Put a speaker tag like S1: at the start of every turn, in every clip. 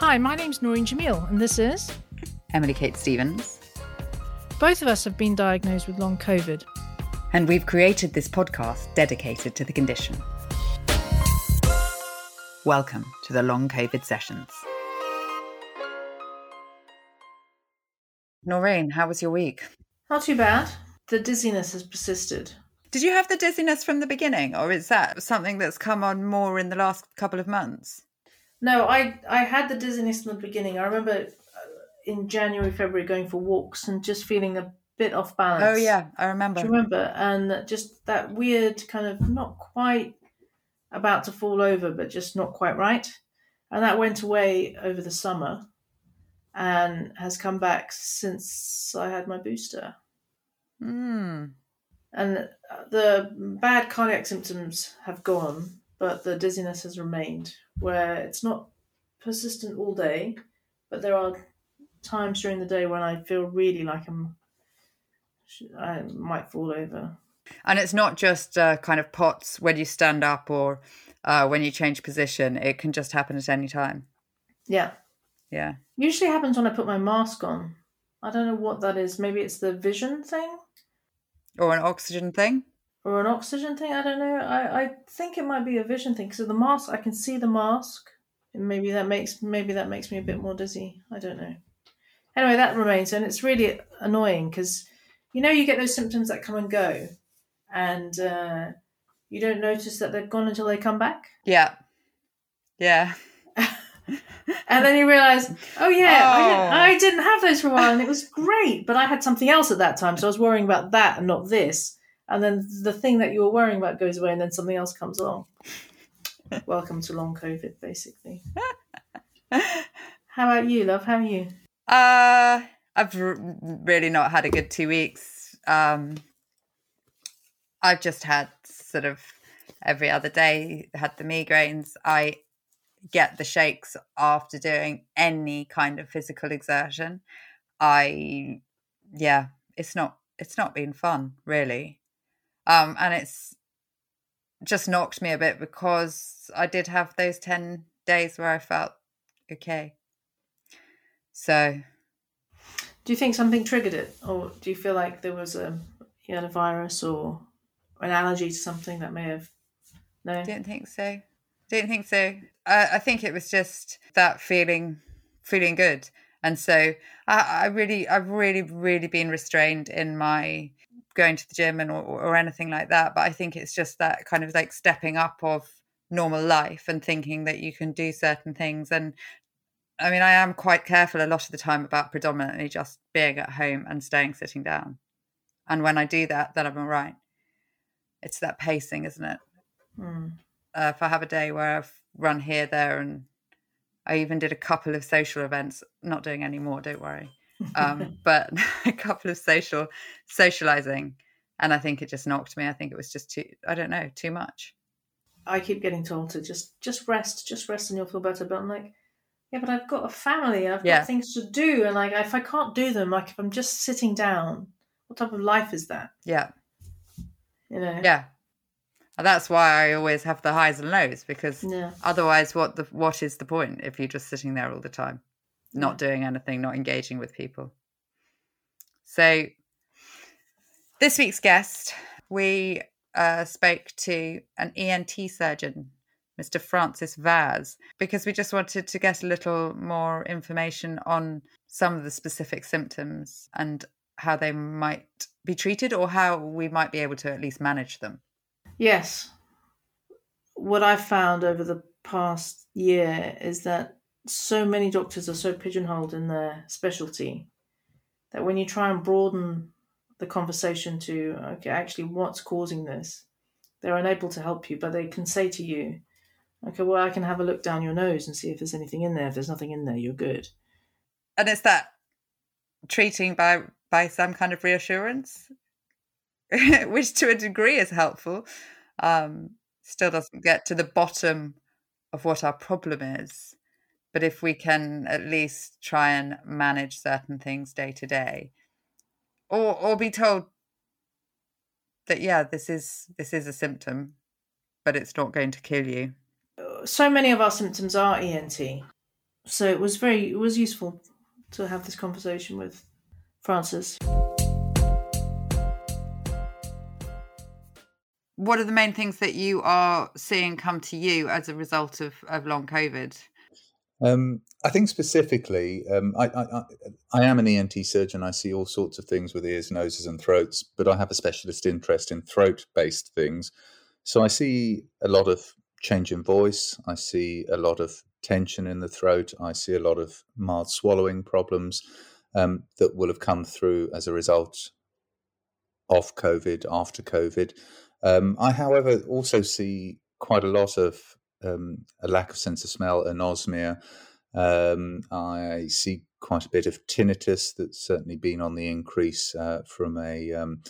S1: Hi, my name's Noreen Jamil, and this is
S2: Emily Kate Stevens.
S1: Both of us have been diagnosed with long COVID.
S2: And we've created this podcast dedicated to the condition. Welcome to the Long COVID Sessions. Noreen, how was your week?
S1: Not too bad. The dizziness has persisted.
S2: Did you have the dizziness from the beginning, or is that something that's come on more in the last couple of months?
S1: No, I I had the dizziness in the beginning. I remember uh, in January, February going for walks and just feeling a bit off balance.
S2: Oh yeah, I remember.
S1: Do you remember? And just that weird kind of not quite about to fall over, but just not quite right. And that went away over the summer and has come back since I had my booster.
S2: Mm.
S1: And the bad cardiac symptoms have gone, but the dizziness has remained, where it's not persistent all day, but there are times during the day when I feel really like I'm I might fall over.
S2: And it's not just uh, kind of pots when you stand up or uh, when you change position. It can just happen at any time.
S1: Yeah.
S2: Yeah.
S1: Usually happens when I put my mask on. I don't know what that is. Maybe it's the vision thing
S2: or an oxygen thing
S1: or an oxygen thing. I don't know. I, I think it might be a vision thing. So the mask, I can see the mask, and maybe that makes maybe that makes me a bit more dizzy. I don't know. Anyway, that remains, and it's really annoying because you know you get those symptoms that come and go, and uh, you don't notice that they've gone until they come back.
S2: Yeah, yeah.
S1: and then you realize, oh yeah, oh. I, didn't, I, didn't, have those for a while, and it was great. But I had something else at that time, so I was worrying about that and not this. And then the thing that you were worrying about goes away, and then something else comes along. Welcome to long COVID, basically. How about you, love? How are you?
S2: Uh, I've r- really not had a good two weeks. Um, I've just had sort of every other day had the migraines. I get the shakes after doing any kind of physical exertion. I yeah, it's not it's not been fun really. Um and it's just knocked me a bit because I did have those 10 days where I felt okay. So
S1: do you think something triggered it or do you feel like there was a you had a virus or an allergy to something that may have no?
S2: Didn't think so. Didn't think so. I, I think it was just that feeling, feeling good, and so I, I really, I've really, really been restrained in my going to the gym and or, or anything like that. But I think it's just that kind of like stepping up of normal life and thinking that you can do certain things and I mean, I am quite careful a lot of the time about predominantly just being at home and staying sitting down. And when I do that, then I'm all right. It's that pacing, isn't it?
S1: Mm
S2: uh, if I have a day where I've run here, there, and I even did a couple of social events. Not doing any more, don't worry. Um, but a couple of social socializing, and I think it just knocked me. I think it was just too. I don't know, too much.
S1: I keep getting told to just just rest, just rest, and you'll feel better. But I'm like, yeah, but I've got a family, I've yeah. got things to do, and like if I can't do them, like if I'm just sitting down, what type of life is that?
S2: Yeah.
S1: You know.
S2: Yeah, and that's why I always have the highs and lows because
S1: yeah.
S2: otherwise, what the what is the point if you're just sitting there all the time, not doing anything, not engaging with people? So, this week's guest, we uh, spoke to an ENT surgeon, Mr. Francis Vaz, because we just wanted to get a little more information on some of the specific symptoms and how they might be treated or how we might be able to at least manage them.
S1: Yes. What I've found over the past year is that so many doctors are so pigeonholed in their specialty that when you try and broaden the conversation to, okay, actually, what's causing this, they're unable to help you, but they can say to you, okay, well, I can have a look down your nose and see if there's anything in there. If there's nothing in there, you're good.
S2: And it's that treating by by some kind of reassurance which to a degree is helpful, um, still doesn't get to the bottom of what our problem is. But if we can at least try and manage certain things day to day, or or be told that yeah, this is this is a symptom, but it's not going to kill you.
S1: So many of our symptoms are ENT. So it was very it was useful to have this conversation with Francis.
S2: What are the main things that you are seeing come to you as a result of, of long COVID?
S3: Um, I think specifically, um, I, I, I, am an ENT surgeon. I see all sorts of things with ears, noses, and throats, but I have a specialist interest in throat based things. So I see a lot of change in voice. I see a lot of tension in the throat. I see a lot of mild swallowing problems um, that will have come through as a result of COVID, after COVID. Um, I, however, also see quite a lot of um, a lack of sense of smell, anosmia. Um, I see quite a bit of tinnitus that's certainly been on the increase uh, from a um,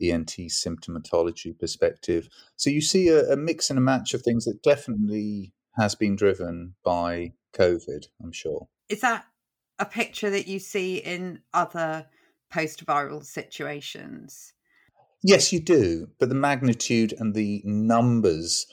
S3: ENT symptomatology perspective. So you see a, a, mix and a match of things that definitely has been driven by COVID, I'm sure.
S2: Is that a picture that you see in other post viral situations?
S3: Yes, you do. But the magnitude and the numbers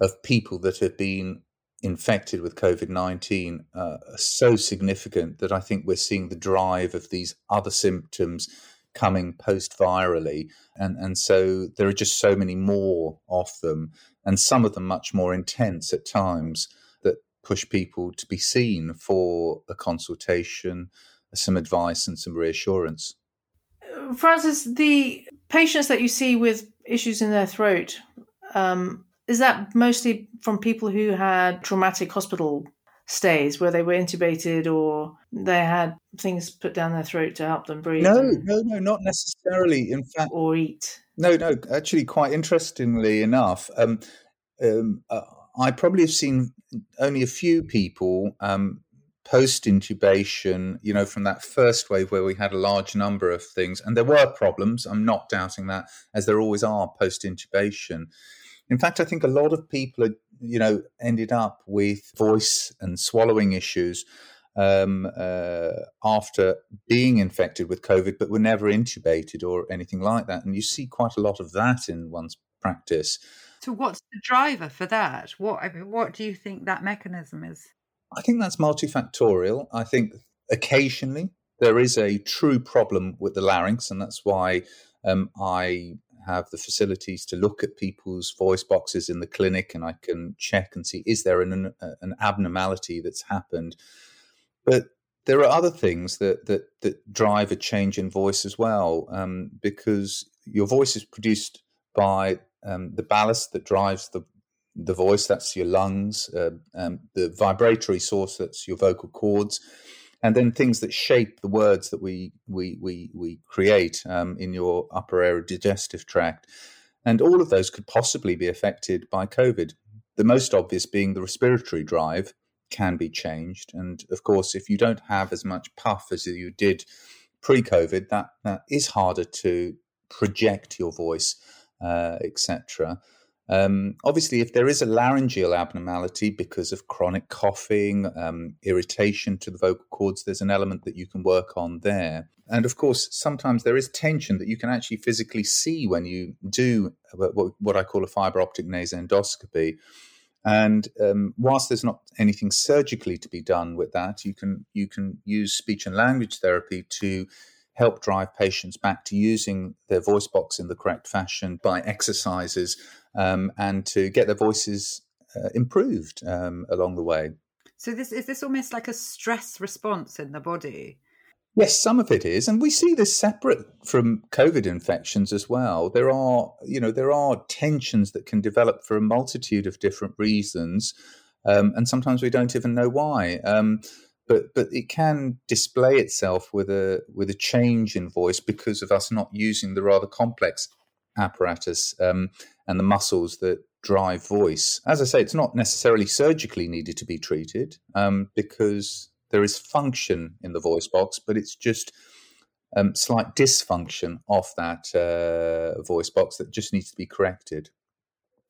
S3: of people that have been infected with COVID 19 uh, are so significant that I think we're seeing the drive of these other symptoms coming post virally. And, and so there are just so many more of them, and some of them much more intense at times that push people to be seen for a consultation, some advice, and some reassurance.
S1: Francis, the patients that you see with issues in their throat, um, is that mostly from people who had traumatic hospital stays where they were intubated or they had things put down their throat to help them breathe?
S3: No, no, no, not necessarily. In fact,
S1: or eat.
S3: No, no. Actually, quite interestingly enough, um, um, uh, I probably have seen only a few people um, post intubation, you know, from that first wave where we had a large number of things, and there were problems. I'm not doubting that, as there always are post intubation. In fact, I think a lot of people, are, you know, ended up with voice and swallowing issues um, uh, after being infected with COVID, but were never intubated or anything like that. And you see quite a lot of that in one's practice.
S2: So, what's the driver for that? What I mean, what do you think that mechanism is?
S3: I think that's multifactorial. I think occasionally there is a true problem with the larynx, and that's why um, I have the facilities to look at people's voice boxes in the clinic and I can check and see is there an, an abnormality that's happened. But there are other things that that that drive a change in voice as well, um, because your voice is produced by um, the ballast that drives the the voice. That's your lungs. Uh, um, the vibratory source. That's your vocal cords and then things that shape the words that we we we we create um, in your upper aerodigestive tract, and all of those could possibly be affected by COVID. The most obvious being the respiratory drive can be changed, and of course, if you don't have as much puff as you did pre-COVID, that that is harder to project your voice, uh, etc. Um, obviously, if there is a laryngeal abnormality because of chronic coughing, um, irritation to the vocal cords, there's an element that you can work on there. And of course, sometimes there is tension that you can actually physically see when you do what, I call a fiber optic nasendoscopy. And um, whilst there's not anything surgically to be done with that, you can you can use speech and language therapy to help drive patients back to using their voice box in the correct fashion by exercises um, and to get their voices uh, improved um, along the way.
S2: So this is this almost like a stress response in the body.
S3: Yes, some of it is, and we see this separate from COVID infections as well. There are, you know, there are tensions that can develop for a multitude of different reasons, um, and sometimes we don't even know why. Um, but but it can display itself with a with a change in voice because of us not using the rather complex apparatus um, and the muscles that drive voice. As I say, it's not necessarily surgically needed to be treated um, because there is function in the voice box, but it's just um, slight dysfunction of that uh, voice box that just needs to be corrected.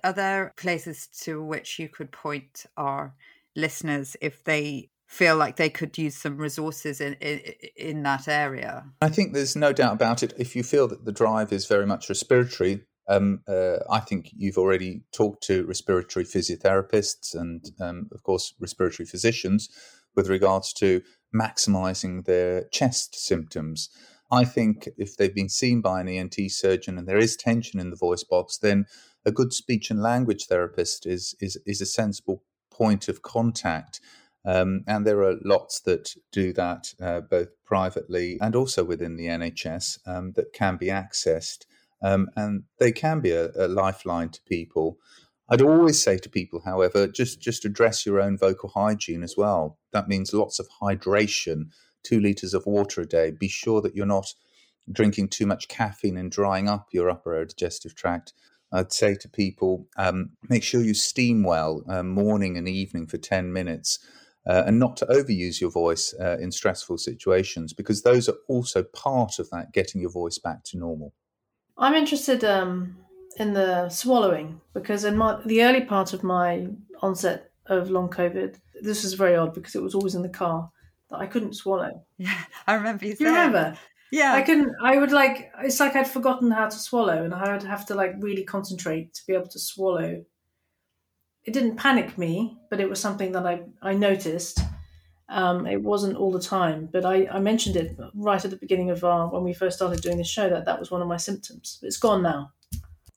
S2: Are there places to which you could point our listeners if they feel like they could use some resources in, in, in that area?
S3: I think there's no doubt about it. If you feel that the drive is very much respiratory, um, uh, I think you've already talked to respiratory physiotherapists and, um, of course, respiratory physicians with regards to maximizing their chest symptoms. I think if they've been seen by an ENT surgeon and there is tension in the voice box, then a good speech and language therapist is is is a sensible point of contact. Um, and there are lots that do that uh, both privately and also within the NHS um, that can be accessed. Um, and they can be a, a, lifeline to people. I'd always say to people, however, just just address your own vocal hygiene as well. That means lots of hydration, two liters of water a day. Be sure that you're not drinking too much caffeine and drying up your upper digestive tract. I'd say to people, um, make sure you steam well uh, morning and evening for 10 minutes. Uh, and not to overuse your voice uh, in stressful situations because those are also part of that getting your voice back to normal.
S1: I'm interested um, in the swallowing because in my the early part of my onset of long COVID, this was very odd because it was always in the car that I couldn't swallow.
S2: Yeah, I remember you.
S1: you remember?
S2: Yeah,
S1: I couldn't. I would like. It's like I'd forgotten how to swallow, and I would have to like really concentrate to be able to swallow. It didn't panic me, but it was something that I I noticed. Um, it wasn't all the time, but I, I mentioned it right at the beginning of our when we first started doing the show that that was one of my symptoms. It's gone now.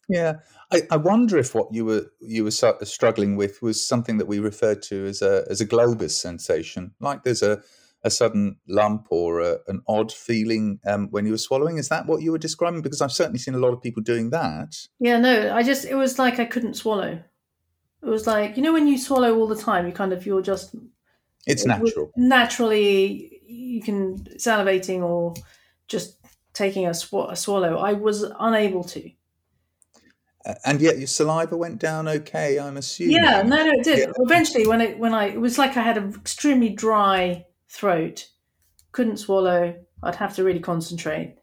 S3: Yeah, I, I wonder if what you were you were struggling with was something that we referred to as a as a globus sensation, like there's a a sudden lump or a, an odd feeling um, when you were swallowing. Is that what you were describing? Because I've certainly seen a lot of people doing that.
S1: Yeah, no, I just it was like I couldn't swallow. It was like you know when you swallow all the time, you kind of you're just
S3: it's it natural.
S1: Naturally, you can salivating or just taking a, sw- a swallow. I was unable to
S3: and yet your saliva went down okay i'm assuming
S1: yeah no no it did yeah. eventually when it when i it was like i had an extremely dry throat, couldn't swallow. I'd have to really concentrate.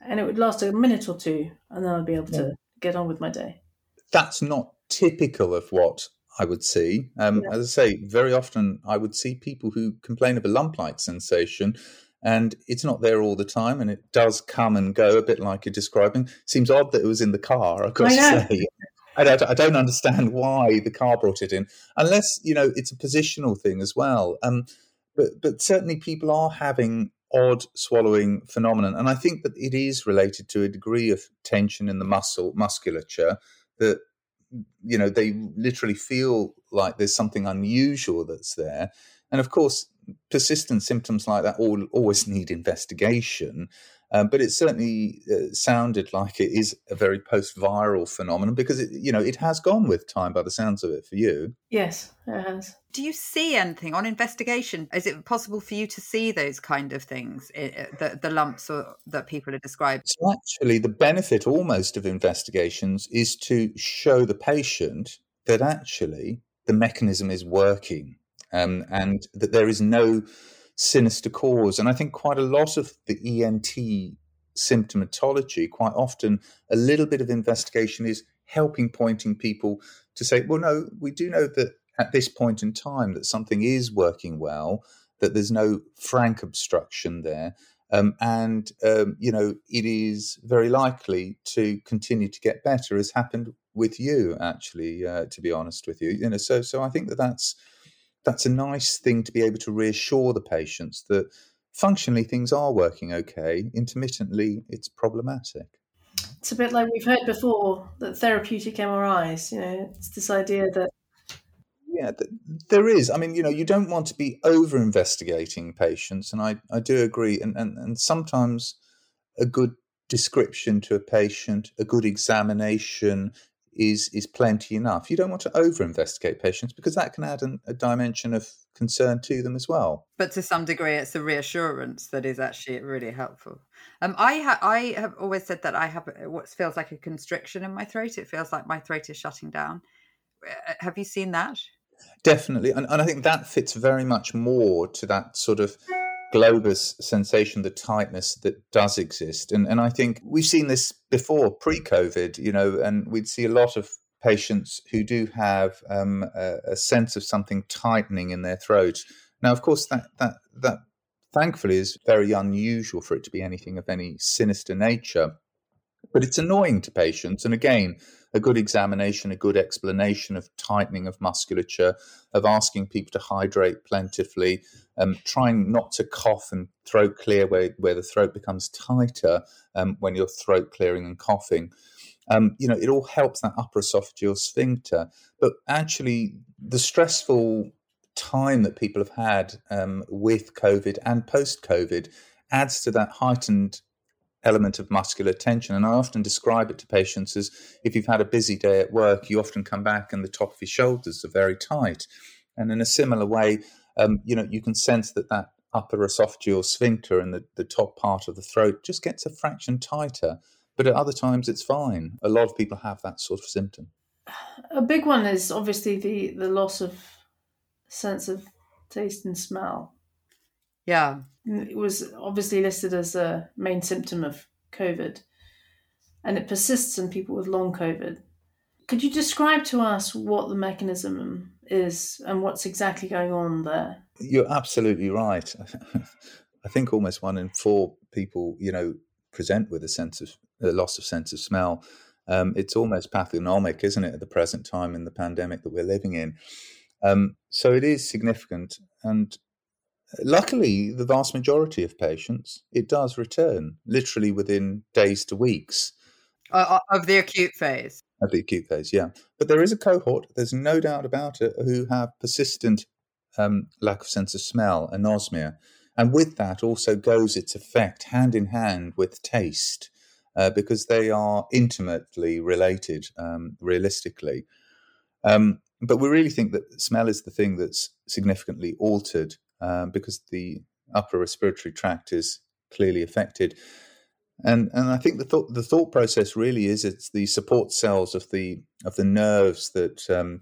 S1: And it would last a minute or two, and then I'd be able to get on with my day.
S3: That's not typical of what I would see. Um, yeah. As I say, very often I would see people who complain of a lump like sensation, and it's not there all the time, and it does come and go, a bit like you're describing. Seems odd that it was in the car, I've got to say. I don't, I don't understand why the car brought it in, unless you know it's a positional thing as well. Um, but but certainly people are having odd swallowing phenomenon, and I think that it is related to a degree of tension in the muscle musculature that you know they literally feel like there's something unusual that's there, and of course persistent symptoms like that all, always need investigation. Um, but it certainly uh, sounded like it is a very post-viral phenomenon because it, you know, it has gone with time by the sounds of it for you.
S1: Yes, it has.
S2: Do you see anything on investigation? Is it possible for you to see those kind of things, the, the lumps or, that people are describing?
S3: So actually, the benefit almost of investigations is to show the patient that actually the mechanism is working um, and that there is no sinister cause. And I think quite a lot of the ENT symptomatology, quite often, a little bit of investigation is helping pointing people to say, well, no, we do know that at this point in time that something is working well, that there's no frank obstruction there. Um, and um, you know it is very likely to continue to get better, as happened with you. Actually, uh, to be honest with you, you know, so so I think that that's that's a nice thing to be able to reassure the patients that functionally things are working okay. Intermittently, it's problematic.
S1: It's a bit like we've heard before that therapeutic MRIs. You know, it's this idea that
S3: yeah, there is. I mean, you know, you don't want to be over investigating patients, and I, I do agree. And, and and sometimes a good description to a patient, a good examination, is is plenty enough. You don't want to over investigate patients because that can add an, a dimension of concern to them as well.
S2: But to some degree, it's a reassurance that is actually really helpful. Um, I ha- I have always said that I have what feels like a constriction in my throat. It feels like my throat is shutting down. Uh, have you seen that?
S3: Definitely, and, and I think that fits very much more to that sort of globus sensation, the tightness that does exist. And, and I think we've seen this before pre COVID, you know, and we'd see a lot of patients who do have um, a, a, sense of something tightening in their throat. Now, of course, that, that, that thankfully is very unusual for it to be anything of any sinister nature. But it's annoying to patients. And again, a good examination, a good explanation of tightening of musculature, of asking people to hydrate plentifully, um, trying not to cough and throat clear where, where the throat becomes tighter um, when you're throat clearing and coughing. Um, you know, it all helps that upper esophageal sphincter. But actually, the stressful time that people have had um, with COVID and post COVID adds to that heightened element of muscular tension. And I often describe it to patients as if you've had a busy day at work, you often come back and the top of your shoulders are very tight. And in a similar way, um, you know, you can sense that that upper esophageal sphincter and the, the top part of the throat just gets a fraction tighter. But at other times, it's fine. A lot of people have that sort of symptom.
S1: A big one is obviously the, the loss of sense of taste and smell.
S2: Yeah.
S1: It was obviously listed as a main symptom of COVID, and it persists in people with long COVID. Could you describe to us what the mechanism is and what's exactly going on there?
S3: You're absolutely right. I think almost one in four people, you know, present with a sense of a loss of sense of smell. Um, it's almost pathognomic, isn't it, at the present time in the pandemic that we're living in? Um, so it is significant, and luckily, the vast majority of patients it does return literally within days to weeks
S2: uh, of the acute phase.
S3: Of the acute phase, yeah. But there is a cohort. There's no doubt about it who have persistent um, lack of sense of smell, anosmia, and with that also goes its effect hand in hand with taste. Uh, because they are intimately related, um, realistically. Um, but we really think that smell is the thing that's significantly altered um, because the upper respiratory tract is clearly affected. And and I think the thought the thought process really is it's the support cells of the of the nerves that um,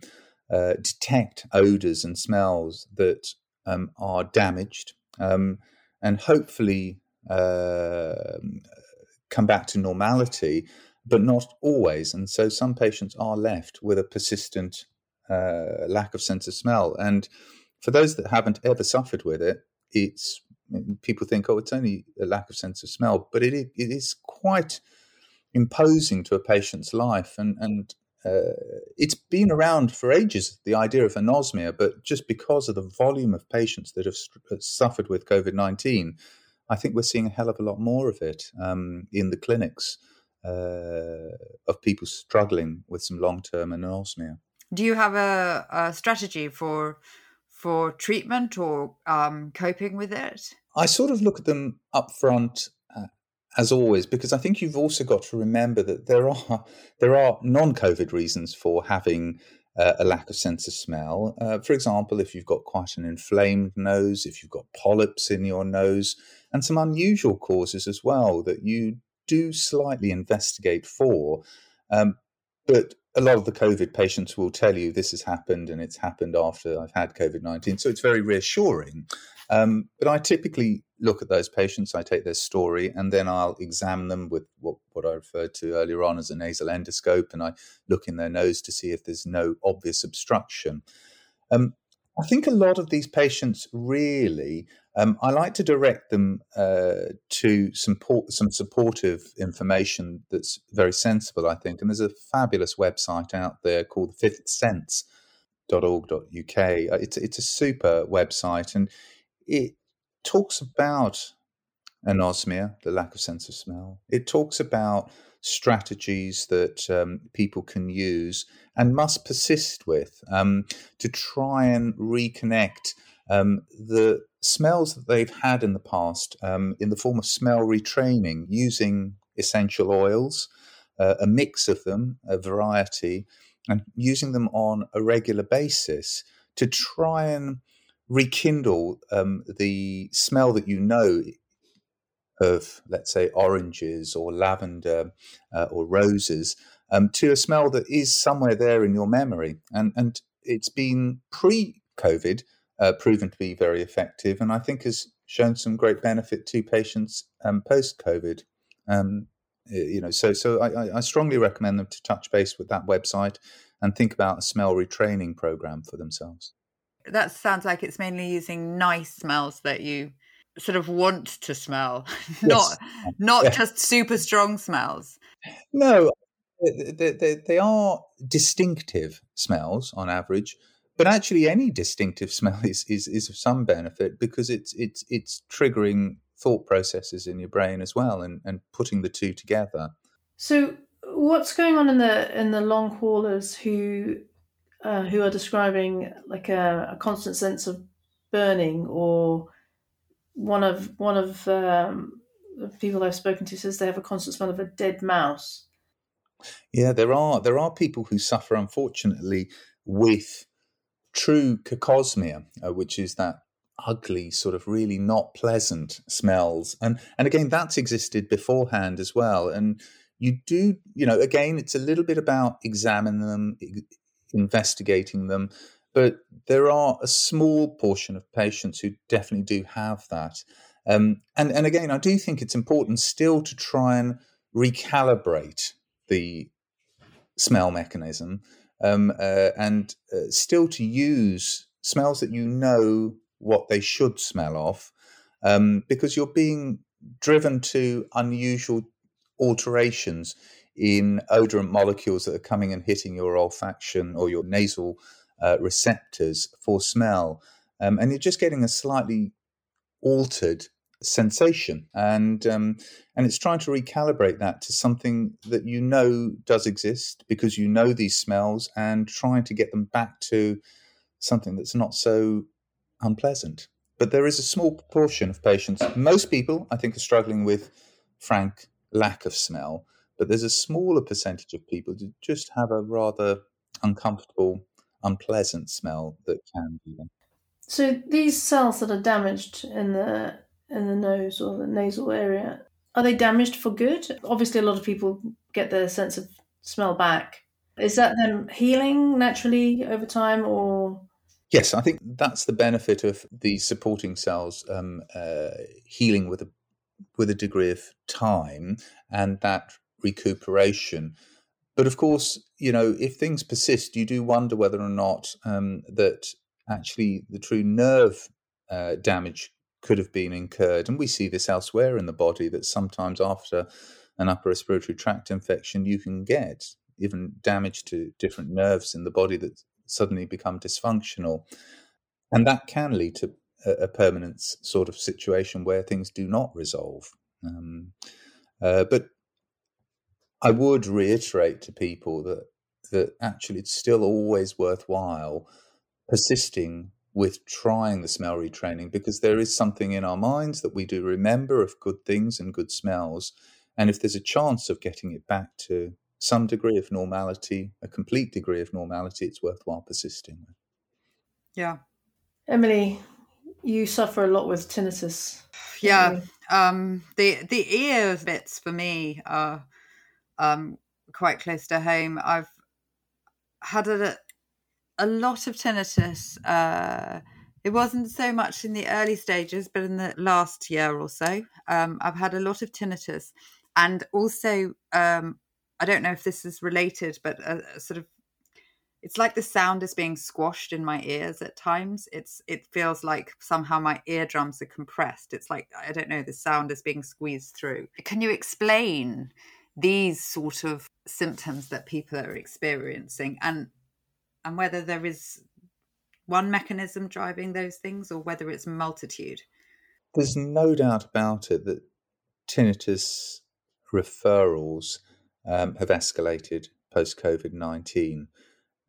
S3: uh, detect odors and smells that um, are damaged um, and hopefully uh, come back to normality, but not always. And so some patients are left with a persistent uh, lack of sense of smell. And for those that haven't ever suffered with it, it's people think, oh, it's only a lack of sense of smell, but it it is quite imposing to a patient's life, and and uh, it's been around for ages. The idea of anosmia, but just because of the volume of patients that have st- suffered with COVID nineteen, I think we're seeing a hell of a lot more of it um, in the clinics uh, of people struggling with some long term anosmia
S2: do you have a, a strategy for for treatment or um, coping with it?
S3: I sort of look at them up front uh, as always because I think you've also got to remember that there are there are non-COVID reasons for having uh, a lack of sense of smell. Uh, for example, if you've got quite an inflamed nose, if you've got polyps in your nose, and some unusual causes as well that you do slightly investigate for. Um, but a lot of the COVID patients will tell you this has happened and it's happened after I've had COVID 19. So it's very reassuring. Um, but I typically look at those patients, I take their story, and then I'll examine them with what, what I referred to earlier on as a nasal endoscope, and I look in their nose to see if there's no obvious obstruction. Um, I think a lot of these patients really, um, I like to direct them uh, to some, some supportive information that's very sensible, I think. And there's a fabulous website out there called fifthsense.org.uk. Uh, it's, it's a super website and it talks about anosmia, the lack of sense of smell. It talks about strategies that um, people can use and must persist with um, to try and reconnect um, the smells that they've had in the past um, in the form of smell retraining using essential oils, uh, a mix of them, a variety, and using them on a regular basis to try and rekindle um, the smell that you know of, let's say, oranges or lavender uh, or roses um, to a smell that is somewhere there in your memory. And, and it's been pre COVID uh, proven to be very effective, and I think has shown some great benefit to patients um, post COVID. Um, you know, so so I, I, strongly recommend them to touch base with that website and think about a smell retraining program for themselves.
S2: That sounds like it's mainly using nice smells that you sort of want to smell, not not yeah. just super strong smells.
S3: No, they, they, they are distinctive smells on average, but actually any distinctive smell is, is, is of some benefit because it's, it's, it's triggering thought processes in your brain as well and, and putting the two together.
S1: So what's going on in the in the long haulers who uh, who are describing like a, a, constant sense of burning or one of one of um, the people I've spoken to says they have a constant smell of a dead mouse.
S3: Yeah, there are there are people who suffer unfortunately with true cacosmia, uh, which is that ugly sort of really not pleasant smells and and again that's existed beforehand as well and you do, you know, again, it's a little bit about examining them, investigating them, but there are a small portion of patients who definitely do have that. Um, and, and again, I do think it's important still to try and recalibrate the smell mechanism um, uh, and uh, still to use smells that you know what they should smell of um, because you're being driven to unusual alterations in odorant molecules that are coming and hitting your olfaction or your nasal uh, receptors for smell. Um, and you're just getting a slightly altered sensation and um, and it's trying to recalibrate that to something that you know does exist because you know these smells and trying to get them back to something that's not so unpleasant but there is a small proportion of patients most people i think are struggling with frank lack of smell, but there's a smaller percentage of people who just have a rather uncomfortable, unpleasant smell that can be.
S1: So these cells that are damaged in the in the nose or the nasal area, are they damaged for good? Obviously, a lot of people get their sense of smell back. Is that them healing naturally over time, or?
S3: Yes, I think that's the benefit of these supporting cells um, uh, healing with a with a degree of time and that recuperation. But of course, you know, if things persist, you do wonder whether or not um, that actually the true nerve uh, damage could have been incurred. And we see this elsewhere in the body that sometimes after an upper respiratory tract infection, you can get even damage to different nerves in the body that suddenly become dysfunctional. And that can lead to a, permanent sort of situation where things do not resolve. Um, uh, but I would reiterate to people that that actually it's still always worthwhile persisting with trying the smell retraining because there is something in our minds that we do remember of good things and good smells. And if there's a chance of getting it back to some degree of normality, a complete degree of normality, it's worthwhile persisting.
S2: Yeah.
S1: Emily, you suffer a lot with tinnitus.
S2: Yeah. Um, the the ear bits for me are um, quite close to home. I've had a, a lot of tinnitus. Uh, it wasn't so much in the early stages, but in the last year or so, um, I've had a lot of tinnitus, and also um, I don't know if this is related, but a, a sort of it's like the sound is being squashed in my ears at times. It's it feels like somehow my eardrums are compressed. It's like i don't know the sound is being squeezed through. Can you explain these sort of symptoms that people are experiencing? And and whether there is one mechanism driving those things or whether it's multitude
S3: there's no doubt about it that tinnitus referrals um, have escalated post COVID-19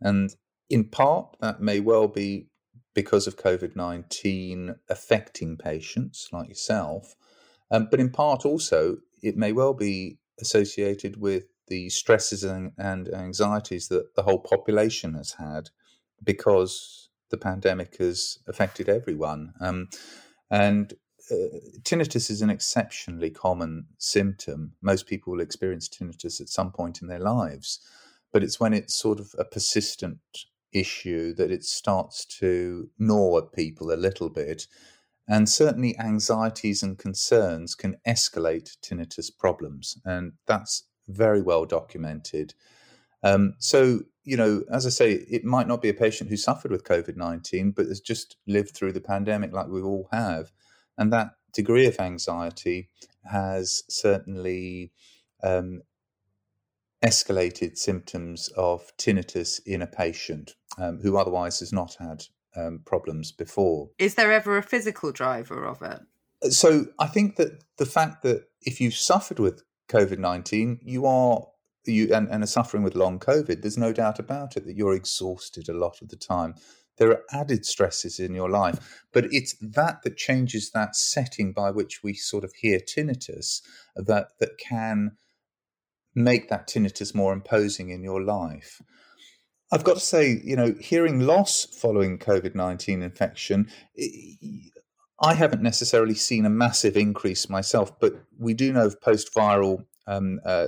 S3: and in part, that may well be because of COVID 19 affecting patients like yourself. Um, but in part also, it may well be associated with the stresses and, and anxieties that the whole population has had because the pandemic has affected everyone. Um, and uh, tinnitus is an exceptionally common symptom. Most people will experience tinnitus at some point in their lives but it's when it's sort of a persistent issue that it starts to gnaw at people a little bit. And certainly, anxieties and concerns can escalate tinnitus problems, and that's very well documented. Um, so, you know, as I say, it might not be a patient who suffered with COVID 19, but has just lived through the pandemic like we all have. And that degree of anxiety has certainly um, escalated symptoms of tinnitus in a patient um, who otherwise has not had um, problems before.
S2: Is there ever a physical driver of it?
S3: So I think that the fact that if you've suffered with COVID nineteen, you are you and, and are suffering with long COVID. There's no doubt about it that you're exhausted a lot of the time. There are added stresses in your life, but it's that that changes that setting by which we sort of hear tinnitus that that can make that tinnitus more imposing in your life. I've got to say, you know, hearing loss following COVID 19 infection, I haven't necessarily seen a massive increase myself, but we do know of post viral um, uh,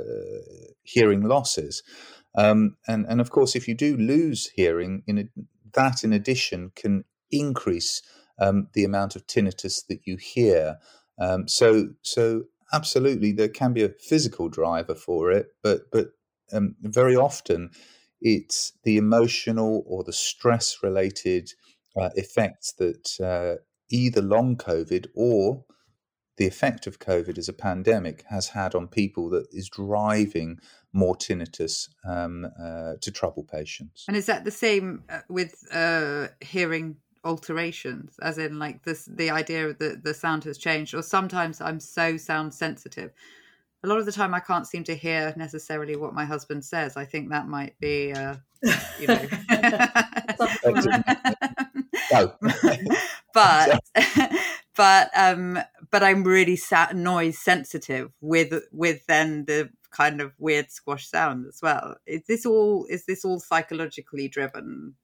S3: hearing losses. Um, and, and of course, if you do lose hearing, in a, that in addition can increase um, the amount of tinnitus that you hear. Um, so, so absolutely, there can be a physical driver for it, but but um, very often it's the emotional or the stress related uh, effects that uh, either long COVID or the effect of COVID as a pandemic has had on people that is driving more tinnitus um, uh, to trouble patients.
S2: And is that the same uh, with uh, hearing alterations, as in like this the idea that the sound has changed? Or sometimes I'm so sound sensitive. A lot of the time, I can't seem to hear necessarily what my husband says. I think that might be, uh, you know. no. but but um but i'm really sat noise sensitive with with then the kind of weird squash sound as well is this all is this all psychologically driven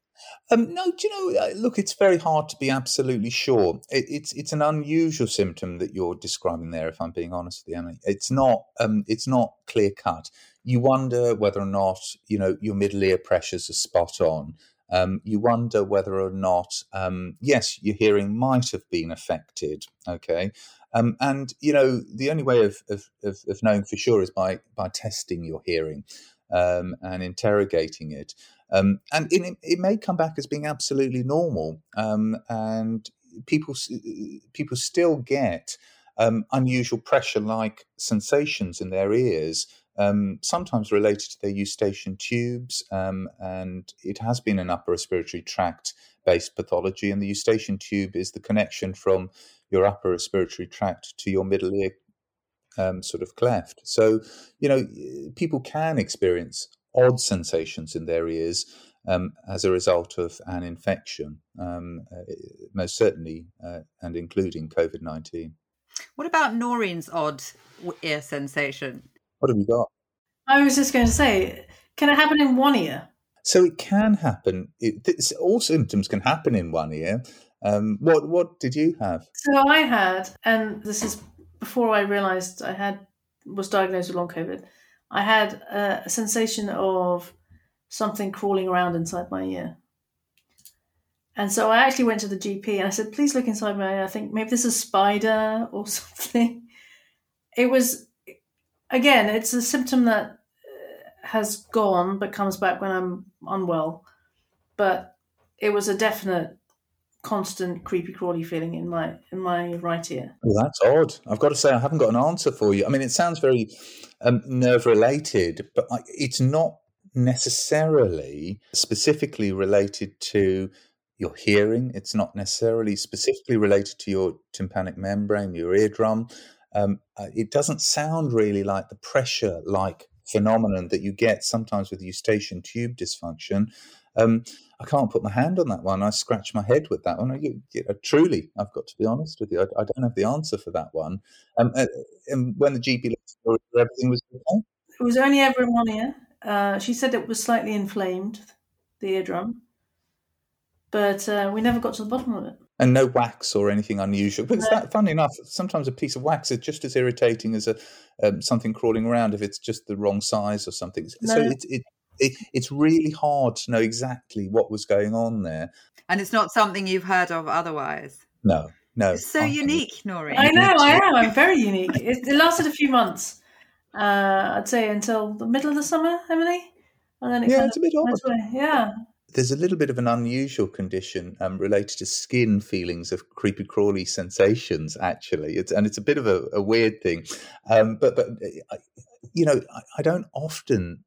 S3: um, no, do you know? Uh, look, it's very hard to be absolutely sure. It, it's it's an unusual symptom that you're describing there. If I'm being honest with you, Emily, it's not um, it's not clear cut. You wonder whether or not you know your middle ear pressures are spot on um, you wonder whether or not, um, yes, your hearing might have been affected. Okay. Um, and, you know, the only way of, of, of, of, knowing for sure is by, by testing your hearing um, and interrogating it. Um, and it, it, may come back as being absolutely normal. Um, and people, people still get unusual pressure like sensations in their ears um, sometimes related to their eustachian tubes, um, and it has been an upper respiratory tract based pathology. And the eustachian tube is the connection from your upper respiratory tract to your middle ear um, sort of cleft. So, you know, people can experience odd sensations in their ears um, as a result of an infection, um, uh, most certainly, uh, and including COVID 19.
S2: What about Noreen's odd ear sensation?
S3: What have you got?
S1: I was just going to say, can it happen in one ear?
S3: So it can happen. It, all symptoms can happen in one ear. Um, what what did you have?
S1: So I had, and this is before I realised I had was diagnosed with long COVID. I had a, a sensation of something crawling around inside my ear. And so I actually went to the GP and I said, please look inside my ear. I think maybe this is a spider or something. It was again, it's a symptom that has gone but comes back when I'm unwell. But it was a definite constant creepy crawly feeling in my in my right ear.
S3: Well, that's odd. I've got to say I haven't got an answer for you. I mean, it sounds very um, nerve related, but I, it's not necessarily specifically related to your hearing. It's not necessarily specifically related to your tympanic membrane, your eardrum um, uh, it doesn't sound really like the pressure like phenomenon that you get sometimes with eustachian tube dysfunction. Um, I can't put my hand on that one. I scratch my head with that one. You, you know, truly, I've got to be honest with you. I, I don't have the answer for that one. Um, uh, and when the GP looked, everything was okay.
S1: It was only ever in one ear. Uh, she said it was slightly inflamed, the eardrum, but uh, we never got to the bottom of it
S3: and no wax or anything unusual. But it's that funny enough. Sometimes a piece of wax is just as irritating as a um, something crawling around if it's just the wrong size or something. No. So it, it, it, it's really hard to know exactly what was going on there.
S2: And it's not something you've heard of otherwise.
S3: No, no.
S2: It's so I unique, Noreen.
S1: I know, I am. I'm very unique. It, it lasted a few months. Uh, I'd say until the middle of the summer, Emily.
S3: And then it yeah, it's a bit odd.
S1: Yeah,
S3: there's a little bit of an unusual condition um, related to skin feelings of creepy crawly sensations actually it's, and it's a bit of a, a weird thing um, but but you know I, I, don't often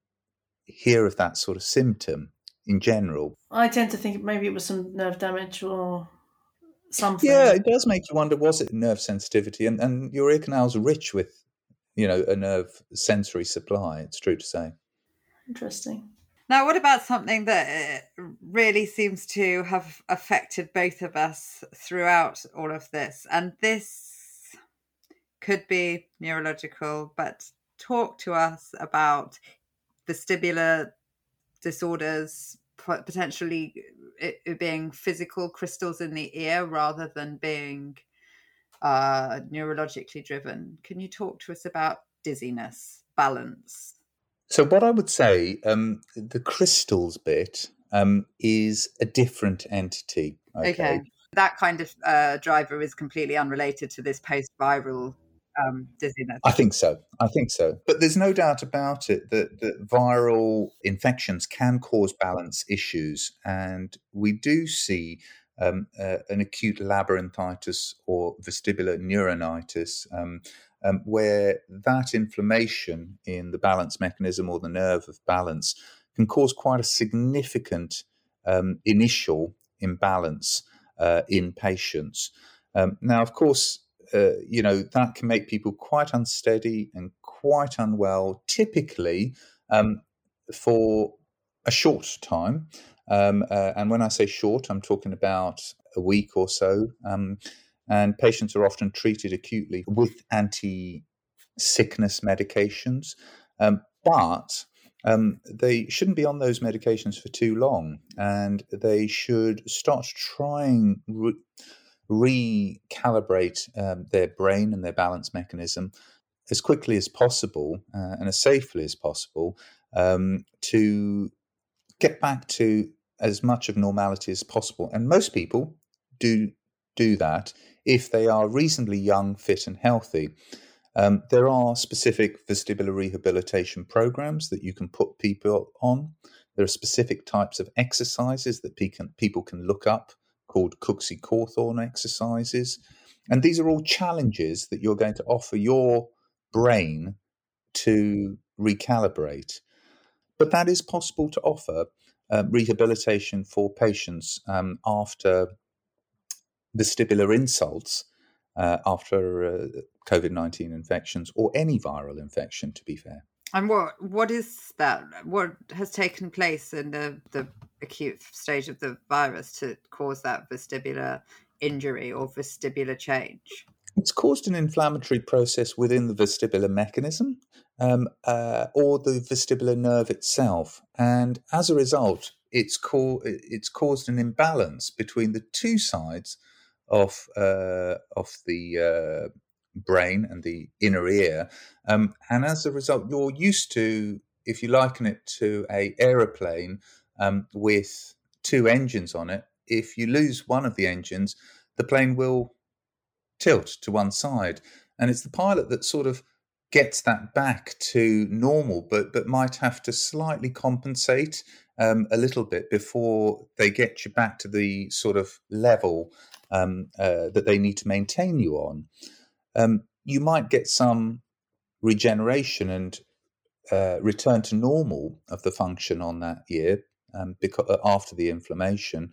S3: hear of that sort of symptom in general.
S1: I tend to think maybe it was some nerve damage or something.
S3: Yeah, it does make you wonder was it nerve sensitivity? And, and your ear canal is rich with, you know, a nerve sensory supply, it's true to say.
S1: Interesting.
S2: Now, what about something that uh, really seems to have affected both of us throughout all of this? And this could be neurological, but talk to us about vestibular disorders, potentially it being physical crystals in the ear rather than being uh, neurologically driven. Can you talk to us about dizziness, balance?
S3: So, what I would say, um, the crystals bit um, is a different entity. Okay. okay.
S2: That kind of uh, driver is completely unrelated to this post viral um, dizziness.
S3: I think so. I think so. But there's no doubt about it that, that viral infections can cause balance issues. And we do see um, uh, an acute labyrinthitis or vestibular neuronitis um, um, where that inflammation in the balance mechanism or the nerve of balance can cause quite a significant um, initial imbalance uh, in patients. Um, now, of course, uh, you know that can make people quite unsteady and quite unwell, typically um, for a short time. Um, uh, and when I say short, I'm talking about a week or so. Um, and patients are often treated acutely with anti sickness medications. Um, but um, they shouldn't be on those medications for too long, and they should start trying re- recalibrate um, their brain and their balance mechanism as quickly as possible uh, and as safely as possible um, to get back to as much of normality as possible. And most people do do that if they are reasonably young, fit, and healthy. Um, there are specific vestibular rehabilitation programs that you can put people on. There are specific types of exercises that people can look up called Cooksey Cawthorne exercises. And these are all challenges that you're going to offer your brain to recalibrate. But that is possible to offer uh, rehabilitation for patients um, after vestibular insults uh, after uh, COVID 19 infections or any viral infection, to be fair.
S2: And what what is that? What has taken place in the, the acute stage of the virus to cause that vestibular injury or vestibular change?
S3: It's caused an inflammatory process within the vestibular mechanism um, uh, or the vestibular nerve itself. And as a result, it's, co- it's caused an imbalance between the two sides of uh, of the uh, brain and the inner ear, um, and as a result, you're used to, if you liken it to a aeroplane um, with two engines on it. If you lose one of the engines, the plane will tilt to one side, and it's the pilot that sort of gets that back to normal, but but might have to slightly compensate um, a little bit before they get you back to the sort of level um, uh, that they need to maintain you on, um, you might get some regeneration and uh, return to normal of the function on that year um, because, uh, after the inflammation.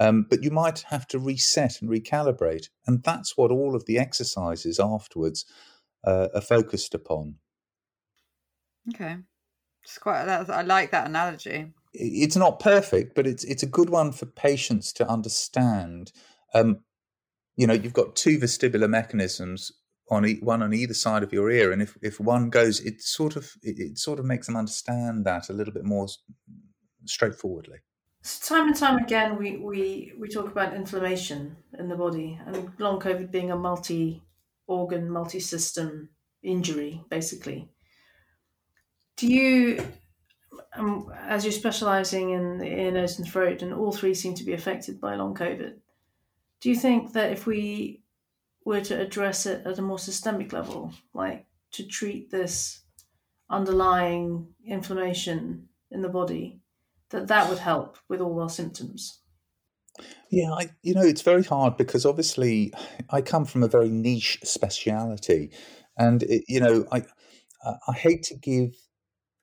S3: Um, but you might have to reset and recalibrate. And that's what all of the exercises afterwards uh, are focused upon.
S2: Okay. It's quite, I like that analogy.
S3: It's not perfect, but it's it's a good one for patients to understand um, you know, you've got two vestibular mechanisms on e- one on either side of your ear, and if, if one goes, it sort of it, it sort of makes them understand that a little bit more straightforwardly.
S1: So time and time again, we, we, we talk about inflammation in the body, and long COVID being a multi organ, multi system injury, basically. Do you, um, as you're specializing in the ear, nose, and throat, and all three seem to be affected by long COVID, do you think that if we were to address it at a more systemic level, like to treat this underlying inflammation in the body, that that would help with all our symptoms?
S3: Yeah, I, you know, it's very hard because obviously I come from a very niche speciality, and it, you know, I I hate to give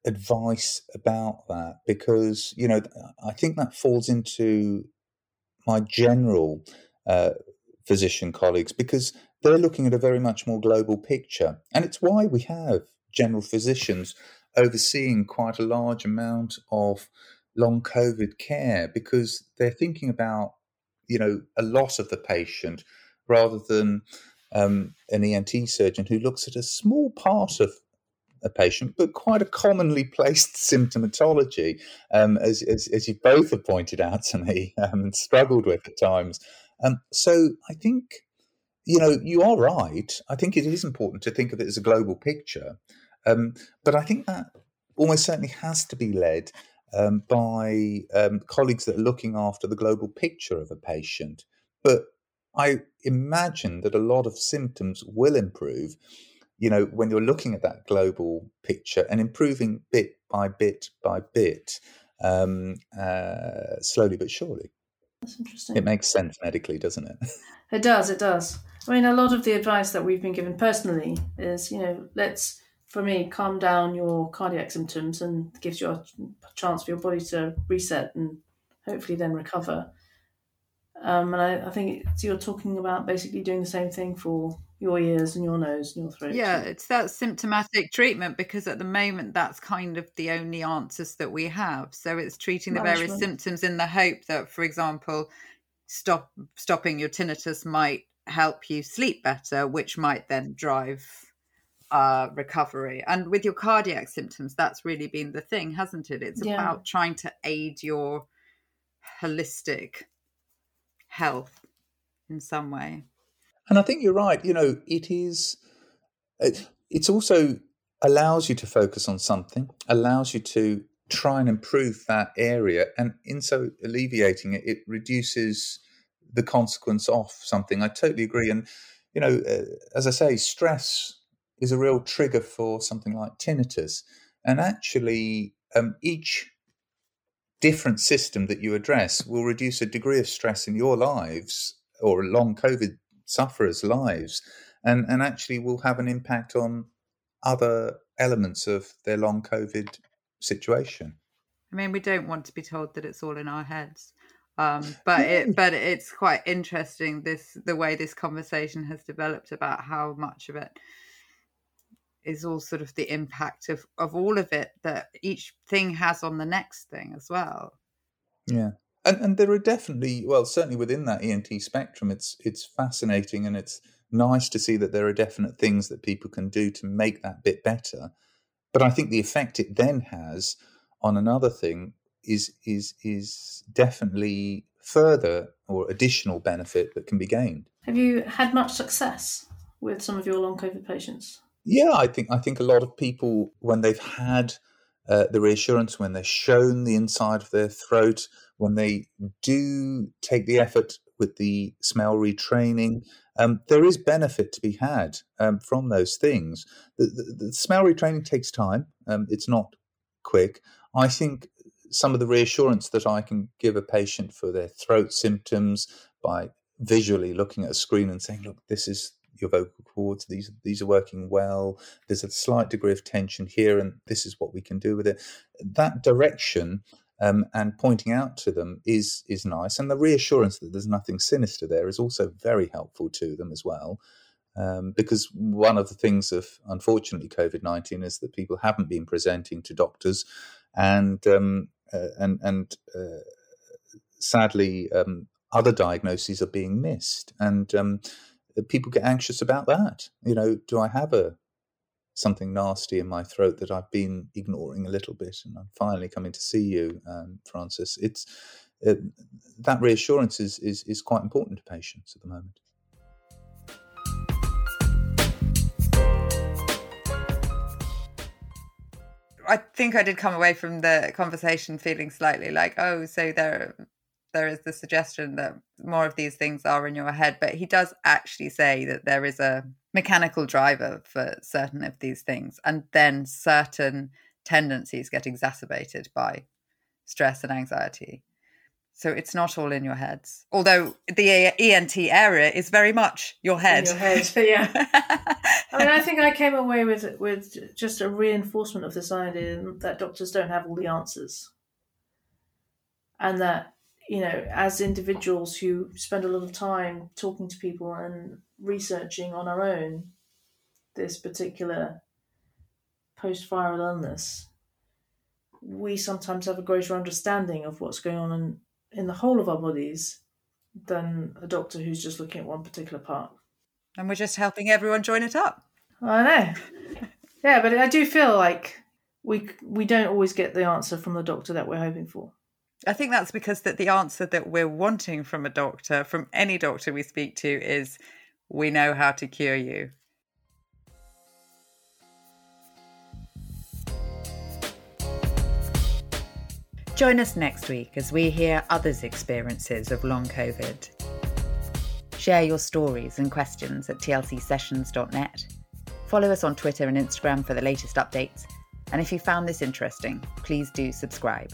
S3: advice about that because you know I think that falls into my general uh, physician colleagues because they're looking at a very much more global picture, and it's why we have general physicians overseeing quite a large amount of long COVID care because they're thinking about you know a lot of the patient rather than um, an ENT surgeon who looks at a small part of a patient, but quite a commonly placed symptomatology, um, as, as, as, you both have pointed out to me um, and struggled with at times. Um, so I think, you know, you are right. I think it is important to think of it as a global picture. Um, but I think that almost certainly has to be led um, by um, colleagues that are looking after the global picture of a patient. But I imagine that a lot of symptoms will improve, you know, when you're looking at that global picture and improving bit by bit by bit, um, uh, slowly but surely.
S1: That's interesting.
S3: It makes sense medically, doesn't it?
S1: It does. It does. I mean, a lot of the advice that we've been given personally is, you know, let's, for me, calm down your cardiac symptoms and gives you a chance for your body to reset and hopefully then recover. Um, and I, I think you're talking about basically doing the same thing for your ears and your nose and your throat.
S2: Yeah, it's that symptomatic treatment because at the moment that's kind of the only answers that we have. So it's treating the Management. various symptoms in the hope that, for example, stop stopping your tinnitus might help you sleep better, which might then drive uh, recovery. And with your cardiac symptoms, that's really been the thing, hasn't it? It's yeah. about trying to aid your holistic health in some way.
S3: And I think you're right. You know, it is, it, it's also allows you to focus on something, allows you to try and improve that area. And in so alleviating it, it reduces the consequence of something. I totally agree. And, you know, uh, as I say, stress is a real trigger for something like tinnitus. And actually, um, each different system that you address will reduce a degree of stress in your lives or long COVID sufferers' lives, and, and actually will have an impact on other elements of their long COVID situation.
S2: I mean, we don't want to be told that it's all in our heads. Um, but it but it's quite interesting this the way this conversation has developed about how much of it is all sort of the impact of of all of it that each thing has on the next thing as well.
S3: Yeah. And and there are definitely well, certainly within that ENT spectrum, it's it's fascinating and it's nice to see that there are definite things that people can do to make that bit better. But I think the effect it then has on another thing is is is definitely further or additional benefit that can be gained.
S1: Have you had much success with some of your long COVID patients?
S3: Yeah, I think I think a lot of people when they've had uh, the reassurance, when they're shown the inside of their throat, when they do take the effort with the smell retraining, um, there is benefit to be had um, from those things. The, the, the, smell retraining takes time; um, it's not quick. I think some of the reassurance that I can give a patient for their throat symptoms by visually looking at a screen and saying, "Look, this is your vocal cords. These these are working well. There's a slight degree of tension here, and this is what we can do with it. That direction um, and pointing out to them is is nice, and the reassurance that there's nothing sinister there is also very helpful to them as well. Um, because one of the things of unfortunately COVID nineteen is that people haven't been presenting to doctors, and um, uh, and and uh, sadly um, other diagnoses are being missed, and um, people get anxious about that. You know, do I have a something nasty in my throat that I've been ignoring a little bit, and I'm finally coming to see you, um, Francis? It's it, that reassurance is, is is quite important to patients at the moment.
S2: I think I did come away from the conversation feeling slightly like, oh, so there there is the suggestion that more of these things are in your head, but he does actually say that there is a mechanical driver for certain of these things, and then certain tendencies get exacerbated by stress and anxiety. So it's not all in your heads. Although the ENT area is very much your head.
S1: In your head, yeah. I mean, I think I came away with with just a reinforcement of this idea that doctors don't have all the answers, and that you know, as individuals who spend a lot of time talking to people and researching on our own this particular post-viral illness, we sometimes have a greater understanding of what's going on in in the whole of our bodies than a doctor who's just looking at one particular part.
S2: And we're just helping everyone join it up.
S1: I know. yeah, but I do feel like we we don't always get the answer from the doctor that we're hoping for.
S2: I think that's because that the answer that we're wanting from a doctor, from any doctor we speak to, is we know how to cure you. Join us next week as we hear others' experiences of long COVID. Share your stories and questions at tlcsessions.net. Follow us on Twitter and Instagram for the latest updates. And if you found this interesting, please do subscribe.